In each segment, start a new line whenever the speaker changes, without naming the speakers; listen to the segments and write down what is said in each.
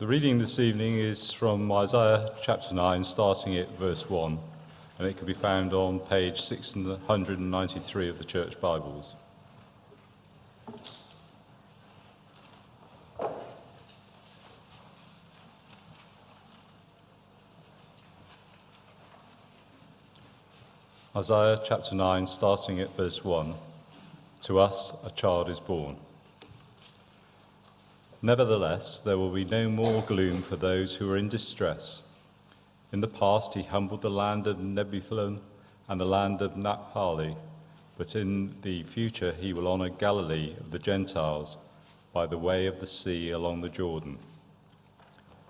The reading this evening is from Isaiah chapter 9, starting at verse 1, and it can be found on page 693 of the Church Bibles. Isaiah chapter 9, starting at verse 1. To us a child is born. Nevertheless, there will be no more gloom for those who are in distress. In the past, he humbled the land of Zebulun and the land of Naphtali, but in the future, he will honor Galilee of the Gentiles by the way of the sea along the Jordan.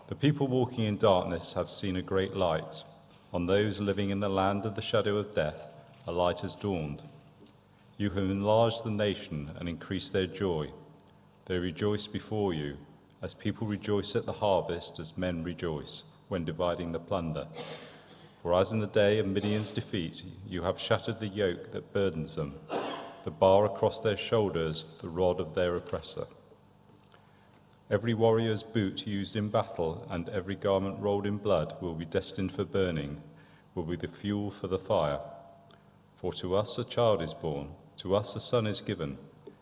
The people walking in darkness have seen a great light. On those living in the land of the shadow of death, a light has dawned. You have enlarged the nation and increased their joy. They rejoice before you, as people rejoice at the harvest, as men rejoice when dividing the plunder. For as in the day of Midian's defeat, you have shattered the yoke that burdens them, the bar across their shoulders, the rod of their oppressor. Every warrior's boot used in battle and every garment rolled in blood will be destined for burning, will be the fuel for the fire. For to us a child is born, to us a son is given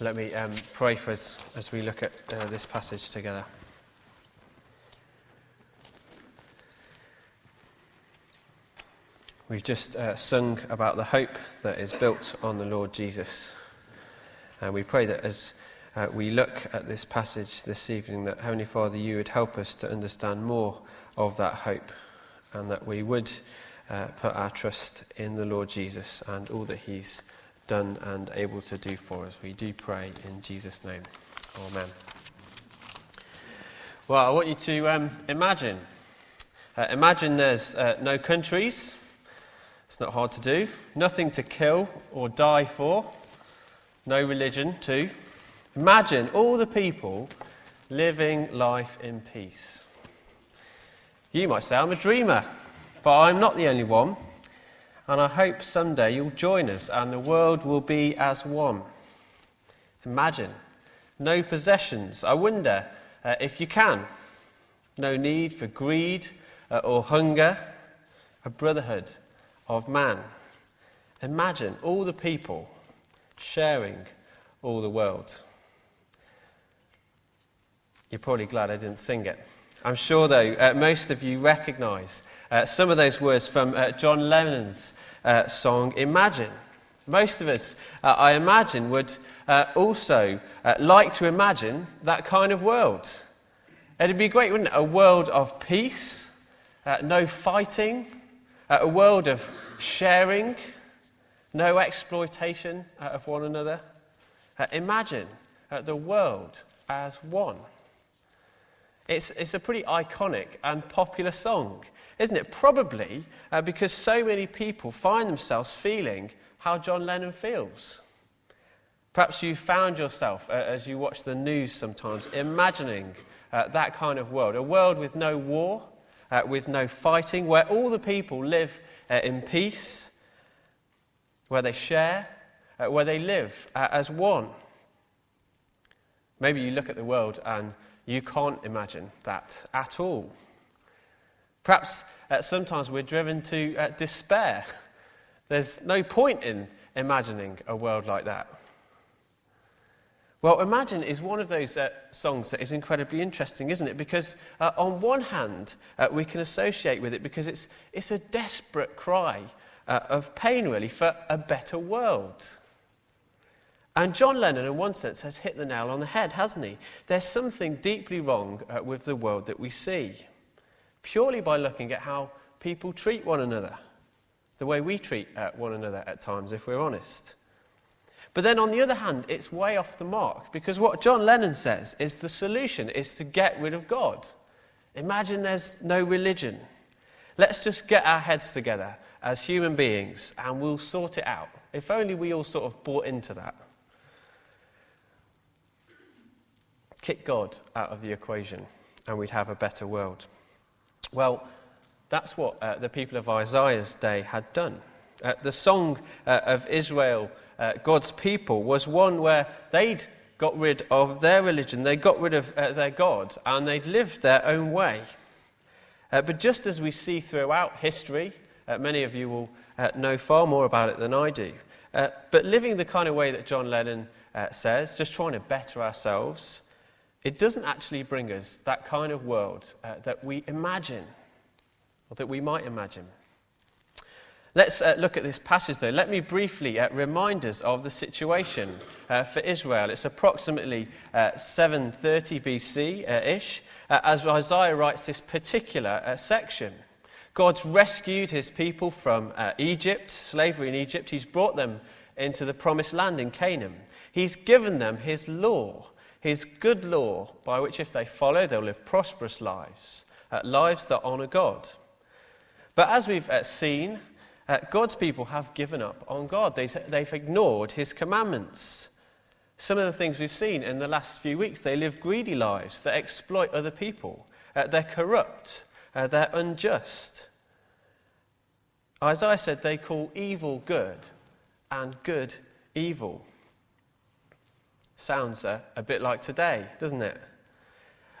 Let me um, pray for us as we look at uh, this passage together. We've just uh, sung about the hope that is built on the Lord Jesus. And we pray that as uh, we look at this passage this evening, that Heavenly Father, you would help us to understand more of that hope and that we would uh, put our trust in the Lord Jesus and all that He's done and able to do for us. We do pray in Jesus' name. Amen. Well, I want you to um, imagine. Uh, imagine there's uh, no countries. It's not hard to do. Nothing to kill or die for. No religion, too. Imagine all the people living life in peace. You might say, I'm a dreamer, but I'm not the only one and I hope someday you'll join us and the world will be as one. Imagine. No possessions. I wonder uh, if you can. No need for greed uh, or hunger. A brotherhood of man. Imagine all the people sharing all the world. You're probably glad I didn't sing it. I'm sure, though, uh, most of you recognize uh, some of those words from uh, John Lennon's uh, song Imagine. Most of us, uh, I imagine, would uh, also like to imagine that kind of world. It'd be great, wouldn't it? A world of peace, no fighting, a world of sharing, no exploitation of one another. imagine the world as one. It's, it's a pretty iconic and popular song, isn't it? Probably uh, because so many people find themselves feeling how John Lennon feels. Perhaps you found yourself, uh, as you watch the news sometimes, imagining uh, that kind of world a world with no war, uh, with no fighting, where all the people live uh, in peace, where they share, uh, where they live as one. Maybe you look at the world and you can't imagine that at all. Perhaps uh, sometimes we're driven to uh, despair. There's no point in imagining a world like that. Well, Imagine is one of those uh, songs that is incredibly interesting, isn't it? Because uh, on one hand, uh, we can associate with it because it's, it's a desperate cry uh, of pain, really, for a better world. And John Lennon, in one sense, has hit the nail on the head, hasn't he? There's something deeply wrong uh, with the world that we see, purely by looking at how people treat one another, the way we treat uh, one another at times, if we're honest. But then on the other hand, it's way off the mark because what John Lennon says is the solution is to get rid of God. Imagine there's no religion. Let's just get our heads together as human beings and we'll sort it out. If only we all sort of bought into that. Kick God out of the equation and we'd have a better world. Well, that's what uh, the people of Isaiah's day had done. Uh, the song uh, of Israel uh, God's people was one where they'd got rid of their religion, they got rid of uh, their God, and they'd lived their own way. Uh, but just as we see throughout history, many of you will know far more about it than I do. But living the kind of way that John Lennon says, just trying to better ourselves, it doesn't actually bring us that kind of world that we imagine, or that we might imagine. Let's uh, look at this passage, though. Let me briefly uh, remind us of the situation uh, for Israel. It's approximately uh, 730 BC uh, ish uh, as Isaiah writes this particular section. God's rescued his people from Egypt, slavery in Egypt. He's brought them into the promised land in Canaan. He's given them his law, his good law, by which if they follow, they'll live prosperous lives, lives that honour God. But as we've seen, uh, God's people have given up on God. They, they've ignored his commandments. Some of the things we've seen in the last few weeks, they live greedy lives, they exploit other people, uh, they're corrupt, uh, they're unjust. Isaiah said they call evil good and good evil. Sounds uh, a bit like today, doesn't it?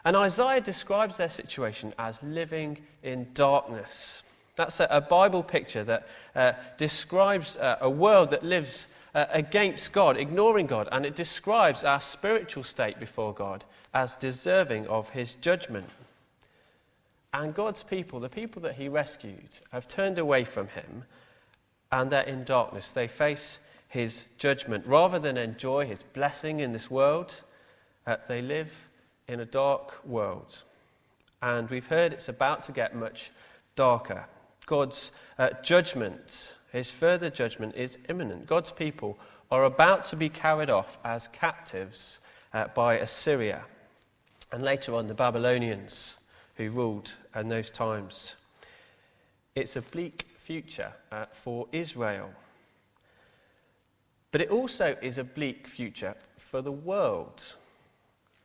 And Isaiah describes their situation as living in darkness. That's a, a Bible picture that uh, describes uh, a world that lives uh, against God, ignoring God, and it describes our spiritual state before God as deserving of his judgment. And God's people, the people that he rescued, have turned away from him and they're in darkness. They face his judgment. Rather than enjoy his blessing in this world, uh, they live in a dark world. And we've heard it's about to get much darker. God's uh, judgment, his further judgment, is imminent. God's people are about to be carried off as captives uh, by Assyria. And later on, the Babylonians who ruled in those times. It's a bleak future uh, for Israel. But it also is a bleak future for the world.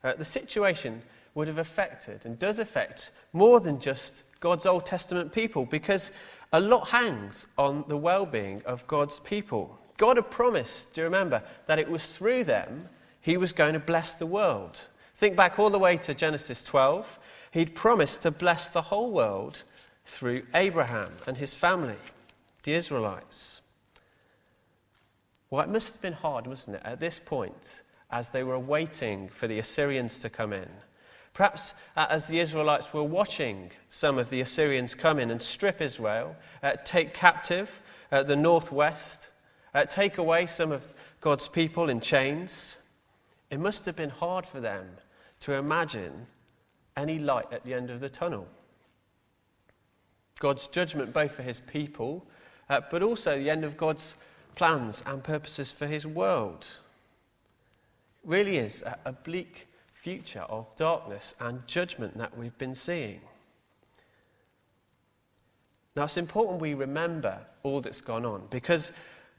Uh, the situation would have affected and does affect more than just God's Old Testament people because a lot hangs on the well being of God's people. God had promised, do you remember, that it was through them he was going to bless the world. Think back all the way to Genesis 12. He'd promised to bless the whole world through Abraham and his family, the Israelites. Well, it must have been hard, mustn't it, at this point, as they were waiting for the Assyrians to come in Perhaps uh, as the Israelites were watching some of the Assyrians come in and strip Israel, uh, take captive uh, the northwest, uh, take away some of God's people in chains, it must have been hard for them to imagine any light at the end of the tunnel. God's judgment, both for his people, uh, but also the end of God's plans and purposes for his world. It really is a, bleak future of darkness and judgment that we've been seeing. Now, it's important we remember all that's gone on because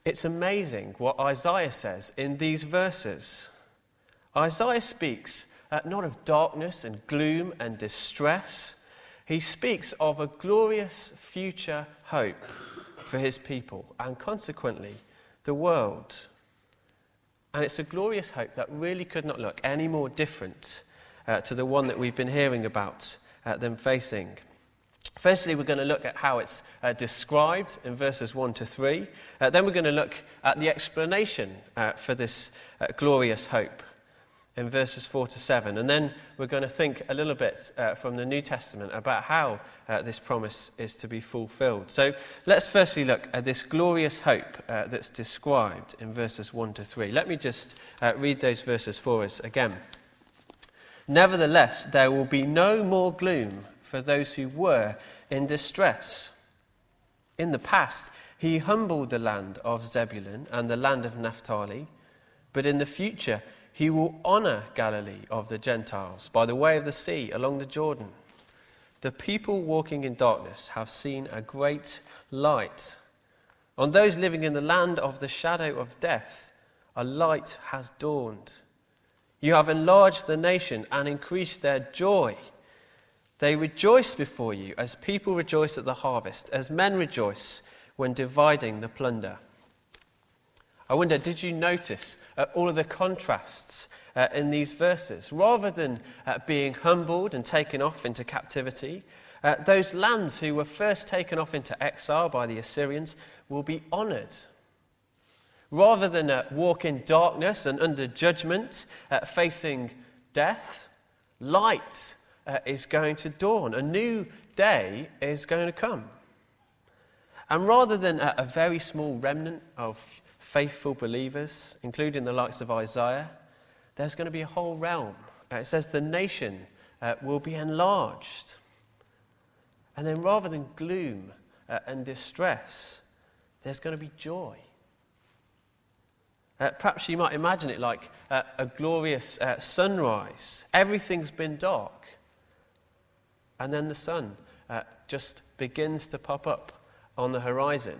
it's amazing what Isaiah says in these verses. Isaiah speaks uh, not of darkness and gloom and distress, he speaks of a glorious future hope for his people and consequently the world. And it's a glorious hope that really could not look any more different uh, to the one that we've been hearing about uh, them facing. Firstly, we're going to look at how it's uh, described in verses 1 to 3. Uh, then we're going to look at the explanation uh, for this uh, glorious hope in verses 4 to 7. And then we're going to think a little bit uh, from the New Testament about how uh, this promise is to be fulfilled. So let's firstly look at this glorious hope uh, that's described in verses 1 to 3. Let me just uh, read those verses for us again. Nevertheless, there will be no more gloom for those who were in distress. In the past, he humbled the land of Zebulun and the land of Naphtali But in the future, he will honor Galilee of the Gentiles by the way of the sea along the Jordan. The people walking in darkness have seen a great light. On those living in the land of the shadow of death, a light has dawned. You have enlarged the nation and increased their joy. They rejoice before you as people rejoice at the harvest, as men rejoice when dividing the plunder. I wonder, did you notice uh, all of the contrasts uh, in these verses? Rather than uh, being humbled and taken off into captivity, uh, those lands who were first taken off into exile by the Assyrians will be honored. Rather than uh, walk in darkness and under judgment, uh, facing death, light is going to dawn. A new day is going to come. And rather than a very small remnant of faithful believers, including the likes of Isaiah, there's going to be a whole realm. Uh, it says the nation uh, will be enlarged. And then rather than gloom uh, and distress, there's going to be joy. Uh, perhaps you might imagine it like a glorious sunrise. Everything's been dark. And then the sun just begins to pop up on the horizon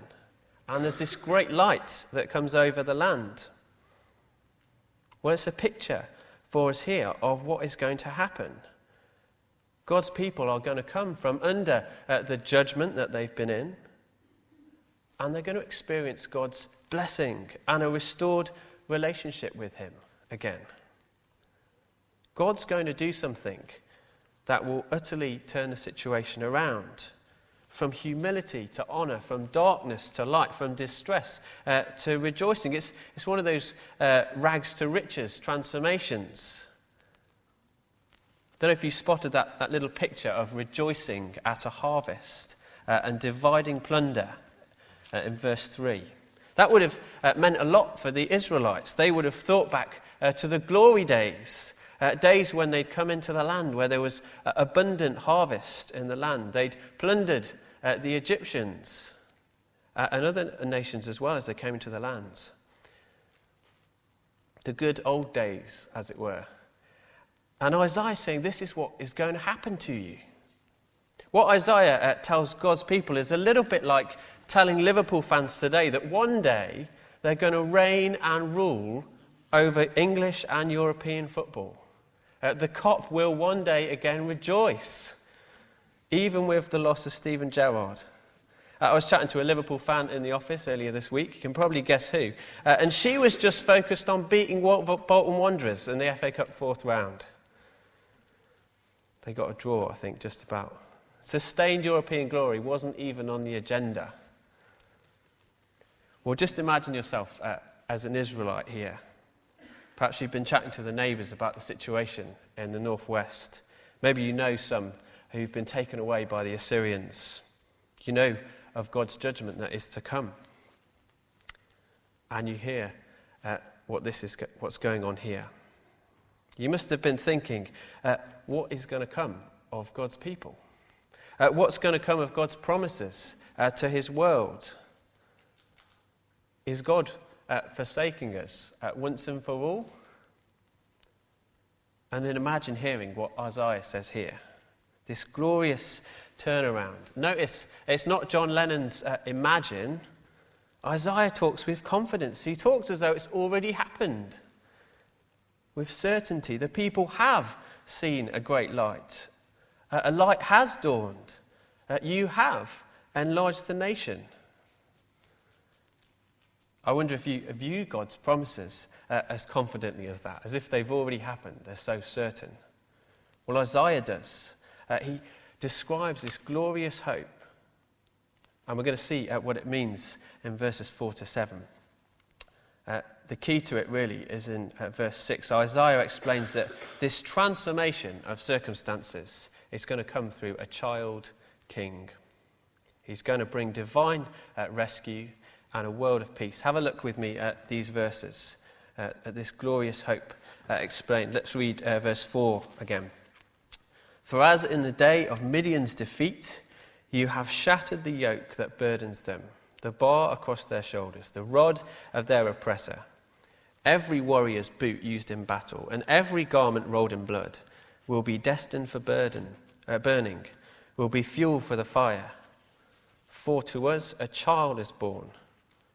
and there's this great light that comes over the land. Well, it's a picture for us here of what is going to happen. God's people are going to come from under uh, the judgment that they've been in, and they're going to experience God's blessing and a restored relationship with Him again. God's going to do something that will utterly turn the situation around from humility to honor, from darkness to light, from distress uh, to rejoicing. It's, it's one of those uh, rags to riches transformations. I Don't know if you spotted that, that little picture of rejoicing at a harvest uh, and dividing plunder uh, in verse 3. That would have uh, meant a lot for the Israelites. They would have thought back uh, to the glory days uh, days when they'd come into the land where there was uh, abundant harvest in the land. They'd plundered uh, the Egyptians uh, and other nations as well as they came into the lands. The good old days, as it were. And Isaiah saying, This is what is going to happen to you. What Isaiah uh, tells God's people is a little bit like telling Liverpool fans today that one day they're going to reign and rule over English and European football. Uh, the Kop will one day again rejoice, even with the loss of Steven Gerrard. Uh, I was chatting to a Liverpool fan in the office earlier this week. You can probably guess who. Uh, and she was just focused on beating Bolton Wanderers in the FA Cup fourth round. They got a draw, I think, just about. Sustained European glory wasn't even on the agenda. Well, just imagine yourself uh, as an Israelite here. Perhaps you've been chatting to the neighbours about the situation in the northwest. Maybe you know some who've been taken away by the Assyrians. You know of God's judgment that is to come. And you hear uh, what this is, what's going on here. You must have been thinking, uh, what is going to come of God's people? Uh, what's going to come of God's promises uh, to his world? Is God uh, forsaking us uh, once and for all. And then imagine hearing what Isaiah says here this glorious turnaround. Notice it's not John Lennon's uh, imagine. Isaiah talks with confidence. He talks as though it's already happened. With certainty, the people have seen a great light. Uh, a light has dawned. Uh, you have enlarged the nation. I wonder if you view God's promises uh, as confidently as that, as if they've already happened. They're so certain. Well, Isaiah does. Uh, he describes this glorious hope. And we're going to see uh, what it means in verses 4 to 7. Uh, the key to it really is in uh, verse 6. Isaiah explains that this transformation of circumstances is going to come through a child king. He's going to bring divine uh, rescue and a world of peace. Have a look with me at these verses, uh, at this glorious hope uh, explained. Let's read uh, verse 4 again. For as in the day of Midian's defeat, you have shattered the yoke that burdens them, the bar across their shoulders, the rod of their oppressor. every warrior's boot used in battle, and every garment rolled in blood will be destined for burden, uh, burning, will be fuel for the fire. For to us a child is born,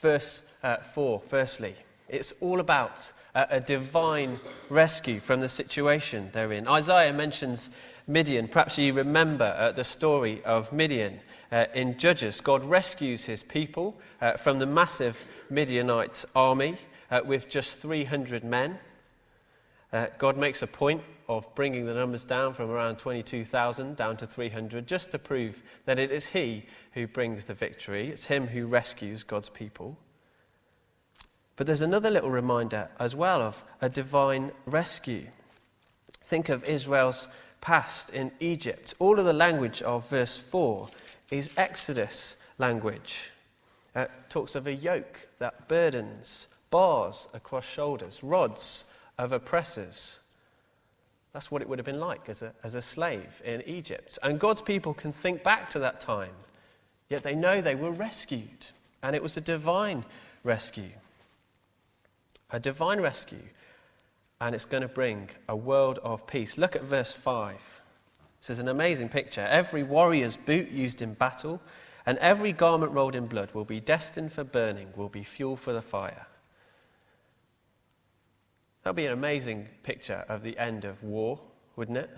Verse uh, 4, firstly, it's all about uh, a divine rescue from the situation they're in. Isaiah mentions Midian. Perhaps you remember uh, the story of Midian uh, in Judges. God rescues his people uh, from the massive Midianite army uh, with just 300 men. Uh, God makes a point of bringing the numbers down from around 22,000 down to 300 just to prove that it is He who brings the victory. It's Him who rescues God's people. But there's another little reminder as well of a divine rescue. Think of Israel's past in Egypt. All of the language of verse 4 is Exodus language. It talks of a yoke that burdens, bars across shoulders, rods of oppressors. That's what it would have been like as a, as a slave in Egypt. And God's people can think back to that time, yet they know they were rescued. And it was a divine rescue. A divine rescue. And it's going to bring a world of peace. Look at verse 5. This is an amazing picture. Every warrior's boot used in battle and every garment rolled in blood will be destined for burning, will be fuel for the fire. That would be an amazing picture of the end of war, wouldn't it?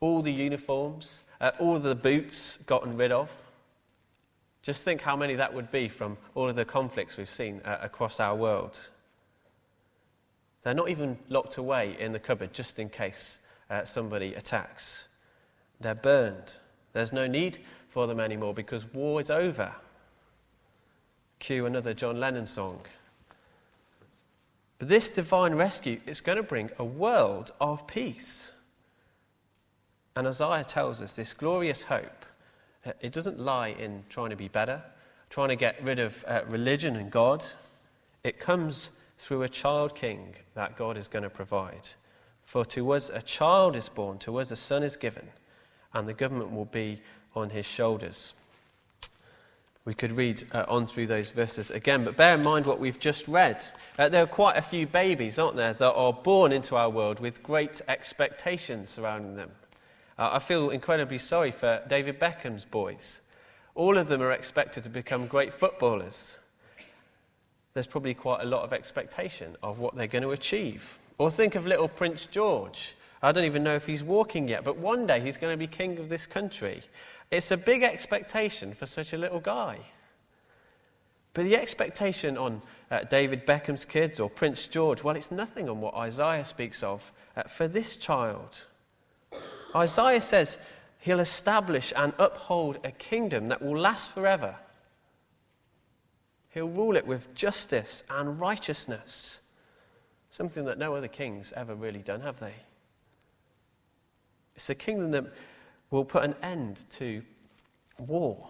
All the uniforms, uh, all the boots gotten rid of. Just think how many that would be from all of the conflicts we've seen uh, across our world. They're not even locked away in the cupboard just in case uh, somebody attacks. They're burned. There's no need for them anymore because war is over. Cue another John Lennon song. But this divine rescue is going to bring a world of peace. And Isaiah tells us this glorious hope, it doesn't lie in trying to be better, trying to get rid of uh, religion and God. It comes through a child king that God is going to provide. For to us a child is born, to us a son is given, and the government will be on his shoulders. We could read uh, on through those verses again, but bear in mind what we've just read. Uh, there are quite a few babies, aren't there, that are born into our world with great expectations surrounding them. Uh, I feel incredibly sorry for David Beckham's boys. All of them are expected to become great footballers. There's probably quite a lot of expectation of what they're going to achieve. Or think of little Prince George. I don't even know if he's walking yet, but one day he's going to be king of this country. It's a big expectation for such a little guy. But the expectation on uh, David Beckham's kids or Prince George, well, it's nothing on what Isaiah speaks of uh, for this child. Isaiah says he'll establish and uphold a kingdom that will last forever. He'll rule it with justice and righteousness, something that no other kings ever really done, have they? It's a kingdom that will put an end to war.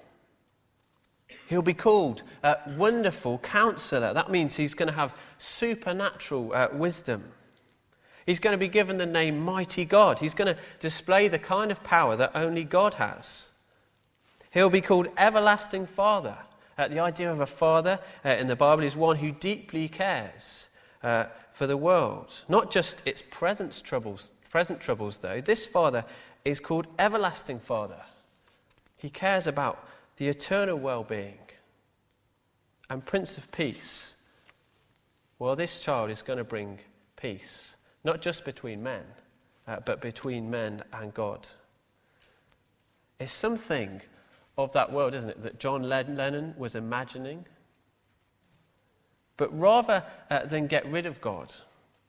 He'll be called a Wonderful Counselor. That means he's going to have supernatural uh, wisdom. He's going to be given the name Mighty God. He's going to display the kind of power that only God has. He'll be called Everlasting Father. Uh, the idea of a father uh, in the Bible is one who deeply cares uh, for the world, not just its present troubles. Present troubles, though. This father is called Everlasting Father. He cares about the eternal well being. And Prince of Peace, well, this child is going to bring peace, not just between men, uh, but between men and God. It's something of that world, isn't it, that John Lennon was imagining. But rather uh, than get rid of God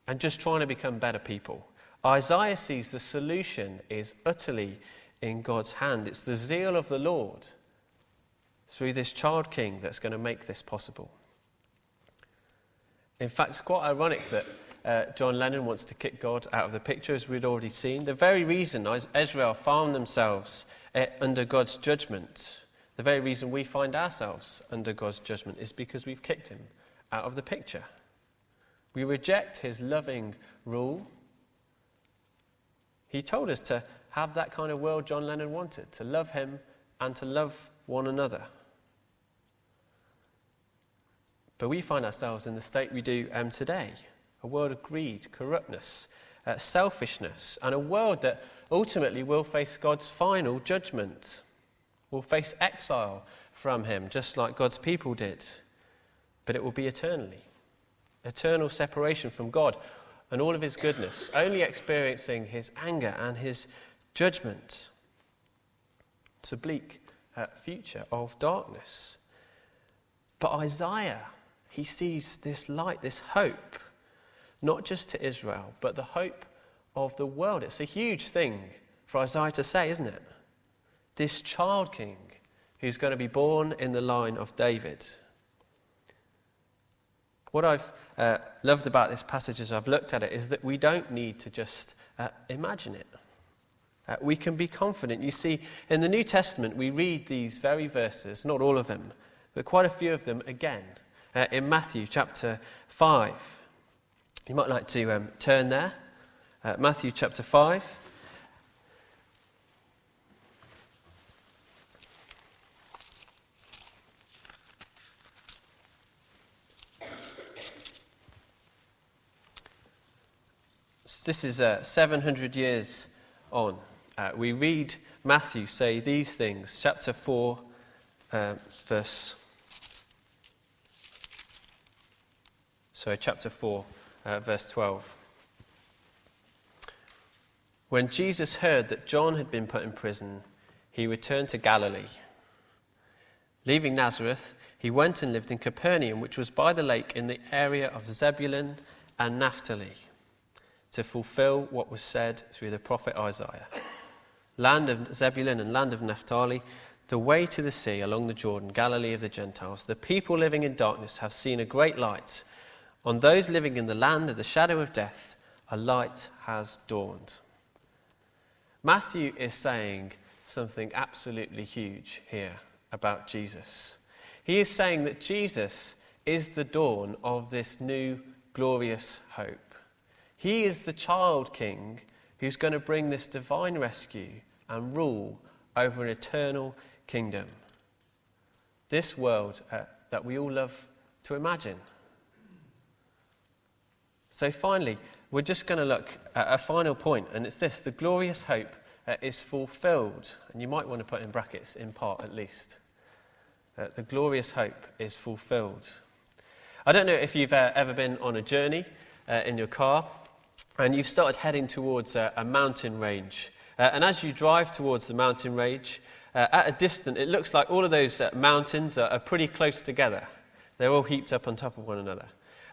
and just trying to become better people, Isaiah sees the solution is utterly in God's hand. It's the zeal of the Lord through this child king that's going to make this possible. In fact, it's quite ironic that uh, John Lennon wants to kick God out of the picture, as we'd already seen. The very reason Israel found themselves uh, under God's judgment, the very reason we find ourselves under God's judgment, is because we've kicked him out of the picture. We reject his loving rule. He told us to have that kind of world John Lennon wanted to love him and to love one another. But we find ourselves in the state we do um, today a world of greed, corruptness, uh, selfishness, and a world that ultimately will face God's final judgment, will face exile from Him, just like God's people did. But it will be eternally eternal separation from God and all of His goodness, only experiencing His anger and His judgment. It's a bleak uh, future of darkness. But Isaiah, he sees this light, this hope not just to Israel, but the hope of the world. It's a huge thing for Isaiah to say, isn't it? This child king who's going to be born in the line of David. What I've uh, loved about this passage as I've looked at it is that we don't need to just uh, imagine it. Uh, we can be confident. You see, in the New Testament, we read these very verses, not all of them, but quite a few of them again, uh, in Matthew chapter 5. You might like to um, turn there. Uh, Matthew chapter 5. This is uh, 700 years on. Uh, we read Matthew say these things, chapter 4, uh, verse. Sorry, chapter 4, uh, verse 12. When Jesus heard that John had been put in prison, he returned to Galilee. Leaving Nazareth, he went and lived in Capernaum, which was by the lake in the area of Zebulun and Naphtali, to fulfill what was said through the prophet Isaiah. Land of Zebulun and land of Naphtali, the way to the sea along the Jordan, Galilee of the Gentiles. The people living in darkness have seen a great light. On those living in the land of the shadow of death, a light has dawned. Matthew is saying something absolutely huge here about Jesus. He is saying that Jesus is the dawn of this new glorious hope. He is the child king who's going to bring this divine rescue and rule over an eternal kingdom. This world uh, that we all love to imagine. So, finally, we're just going to look at a final point, and it's this the glorious hope uh, is fulfilled. And you might want to put in brackets, in part at least. Uh, the glorious hope is fulfilled. I don't know if you've uh, ever been on a journey uh, in your car and you've started heading towards a, a mountain range. Uh, and as you drive towards the mountain range, uh, at a distance, it looks like all of those mountains are, are pretty close together. They're all heaped up on top of one another.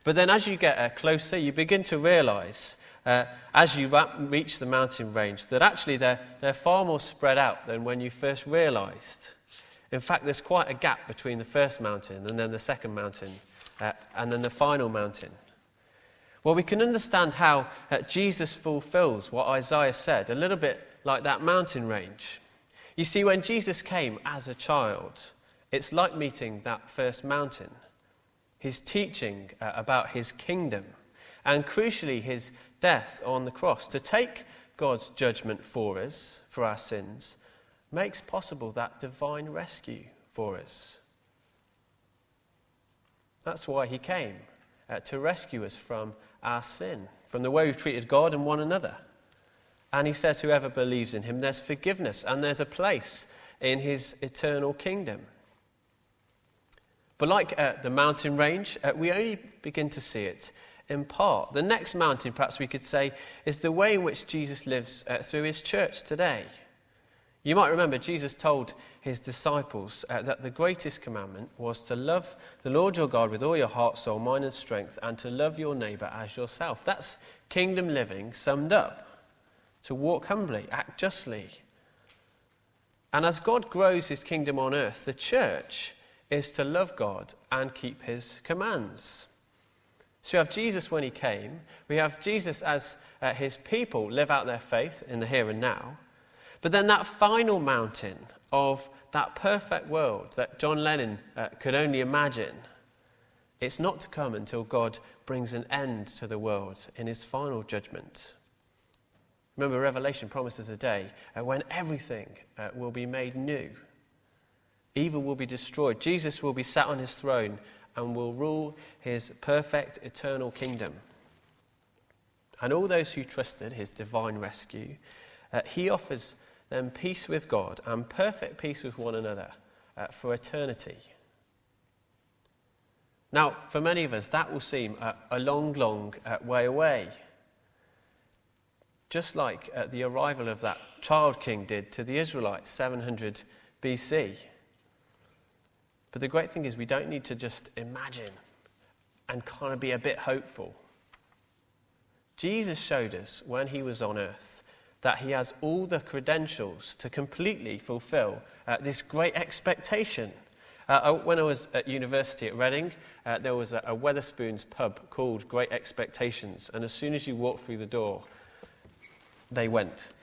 But then as you get uh, closer, you begin to realize, uh, as you ra- reach the mountain range, that actually they're, they're far more spread out than when you first realized. In fact, there's quite a gap between the first mountain and then the second mountain, uh, and then the final mountain. Well, we can understand how uh, Jesus fulfills what Isaiah said, a little bit like that mountain range. You see, when Jesus came as a child, it's like meeting that first mountain his teaching uh, about his kingdom, and crucially, his death on the cross to take God's judgment for us, for our sins, makes possible that divine rescue for us. That's why he came, uh, to rescue us from our sin, from the way we've treated God and one another. And he says, whoever believes in him, there's forgiveness and there's a place in his eternal kingdom. But like uh, the mountain range, uh, we only begin to see it in part. The next mountain, perhaps we could say, is the way in which Jesus lives uh, through his church today. You might remember Jesus told his disciples uh, that the greatest commandment was to love the Lord your God with all your heart, soul, mind, and strength, and to love your neighbour as yourself. That's kingdom living summed up. To walk humbly, act justly. And as God grows his kingdom on earth, the church is to love God and keep his commands. So we have Jesus when he came, we have Jesus as uh, his people live out their faith in the here and now. But then that final mountain of that perfect world that John Lennon uh, could only imagine, it's not to come until God brings an end to the world in his final judgment. Remember, Revelation promises a day uh, when everything uh, will be made new. Evil will be destroyed. Jesus will be sat on his throne and will rule his perfect eternal kingdom. And all those who trusted his divine rescue, uh, he offers them peace with God and perfect peace with one another uh, for eternity. Now, for many of us, that will seem a, a long, long uh, way away. Just like uh, the arrival of that child king did to the Israelites 700 BC. But the great thing is, we don't need to just imagine and kind of be a bit hopeful. Jesus showed us when he was on earth that he has all the credentials to completely fulfill uh, this great expectation. Uh, when I was at university at Reading, uh, there was a, a Wetherspoons pub called Great Expectations, and as soon as you walked through the door, they went.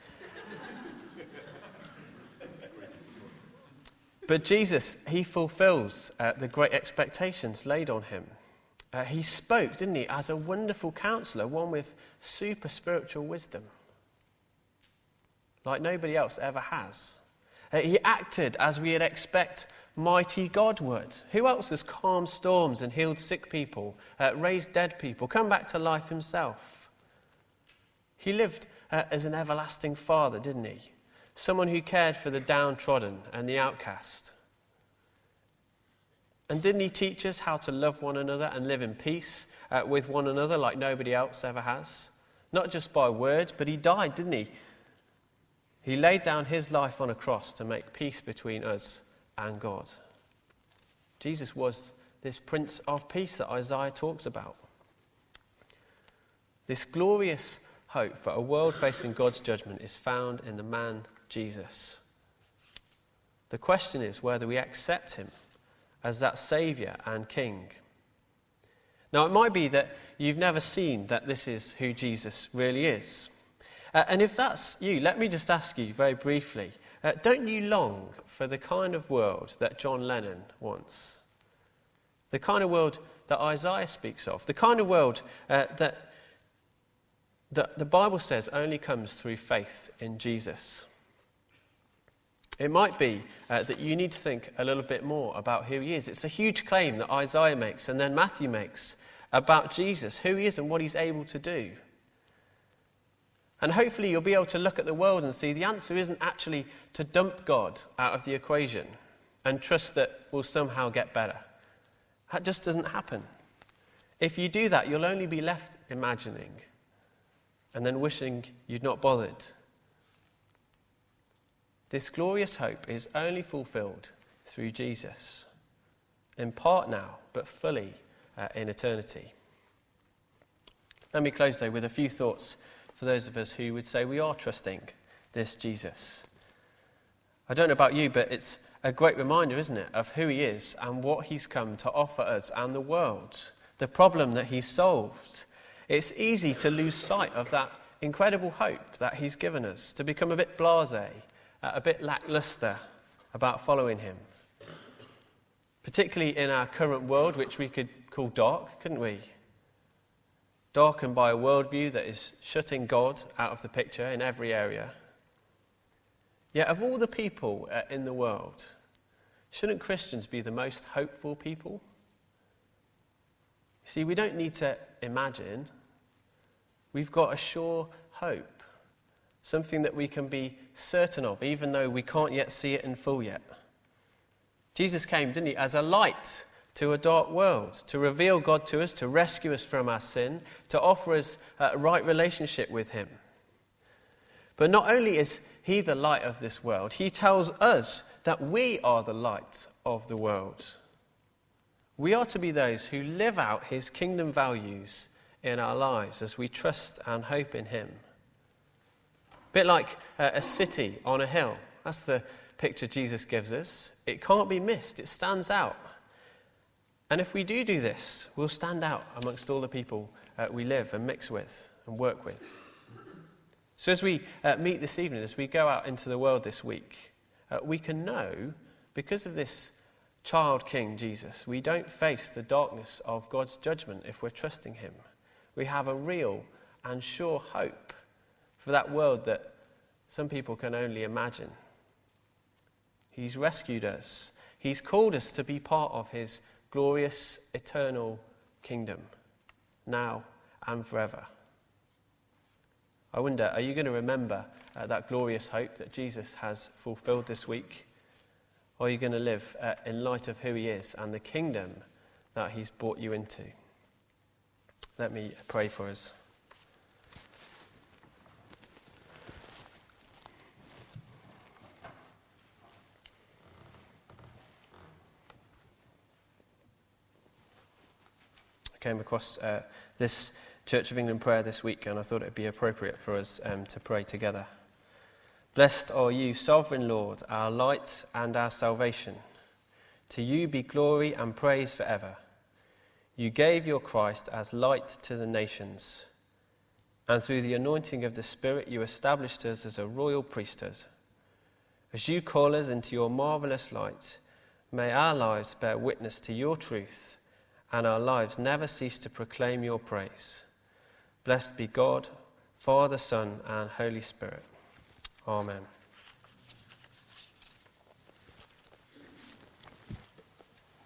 But Jesus, he fulfills uh, the great expectations laid on him. Uh, he spoke, didn't he, as a wonderful counselor, one with super spiritual wisdom, like nobody else ever has. Uh, he acted as we would expect mighty God would. Who else has calmed storms and healed sick people, uh, raised dead people, come back to life himself? He lived uh, as an everlasting father, didn't he? someone who cared for the downtrodden and the outcast. And didn't he teach us how to love one another and live in peace uh, with one another like nobody else ever has? Not just by words, but he died, didn't he? He laid down his life on a cross to make peace between us and God. Jesus was this Prince of Peace that Isaiah talks about. This glorious hope for a world facing God's judgment is found in the man Jesus. The question is whether we accept him as that Saviour and King. Now, it might be that you've never seen that this is who Jesus really is. Uh, and if that's you, let me just ask you very briefly uh, don't you long for the kind of world that John Lennon wants? The kind of world that Isaiah speaks of? The kind of world uh, that, that the Bible says only comes through faith in Jesus? It might be uh, that you need to think a little bit more about who he is. It's a huge claim that Isaiah makes and then Matthew makes about Jesus, who he is and what he's able to do. And hopefully, you'll be able to look at the world and see the answer isn't actually to dump God out of the equation and trust that we'll somehow get better. That just doesn't happen. If you do that, you'll only be left imagining and then wishing you'd not bothered. This glorious hope is only fulfilled through Jesus, in part now, but fully uh, in eternity. Let me close, though, with a few thoughts for those of us who would say we are trusting this Jesus. I don't know about you, but it's a great reminder, isn't it, of who he is and what he's come to offer us and the world, the problem that he solved. It's easy to lose sight of that incredible hope that he's given us, to become a bit blase uh, a bit lackluster about following him. Particularly in our current world, which we could call dark, couldn't we? Darkened by a worldview that is shutting God out of the picture in every area. Yet, of all the people uh, in the world, shouldn't Christians be the most hopeful people? See, we don't need to imagine. We've got a sure hope something that we can be certain of, even though we can't yet see it in full yet. Jesus came, didn't he, as a light to a dark world, to reveal God to us, to rescue us from our sin, to offer us a right relationship with Him. But not only is He the light of this world, He tells us that we are the light of the world. We are to be those who live out His kingdom values in our lives as we trust and hope in Him A bit like a city on a hill. That's the picture Jesus gives us. It can't be missed, it stands out. And if we do do this, we'll stand out amongst all the people uh, we live and mix with and work with. So, as we uh, meet this evening, as we go out into the world this week, uh, we can know, because of this child king, Jesus, we don't face the darkness of God's judgment if we're trusting Him. We have a real and sure hope for that world that some people can only imagine. He's rescued us, He's called us to be part of His glorious eternal kingdom, now and forever. I wonder, are you going to remember uh, that glorious hope that Jesus has fulfilled this week? Or are you going to live uh, in light of who he is and the kingdom that he's brought you into? Let me pray for us. Came across uh, this Church of England prayer this week, and I thought it would be appropriate for us um, to pray together. Blessed are you, sovereign Lord, our light and our salvation. To you be glory and praise forever. You gave your Christ as light to the nations, and through the anointing of the Spirit, you established us as a royal priesthood. As you call us into your marvelous light, may our lives bear witness to your truth and our lives never cease to proclaim your praise. Blessed be God, Father, Son, and Holy Spirit. Amen.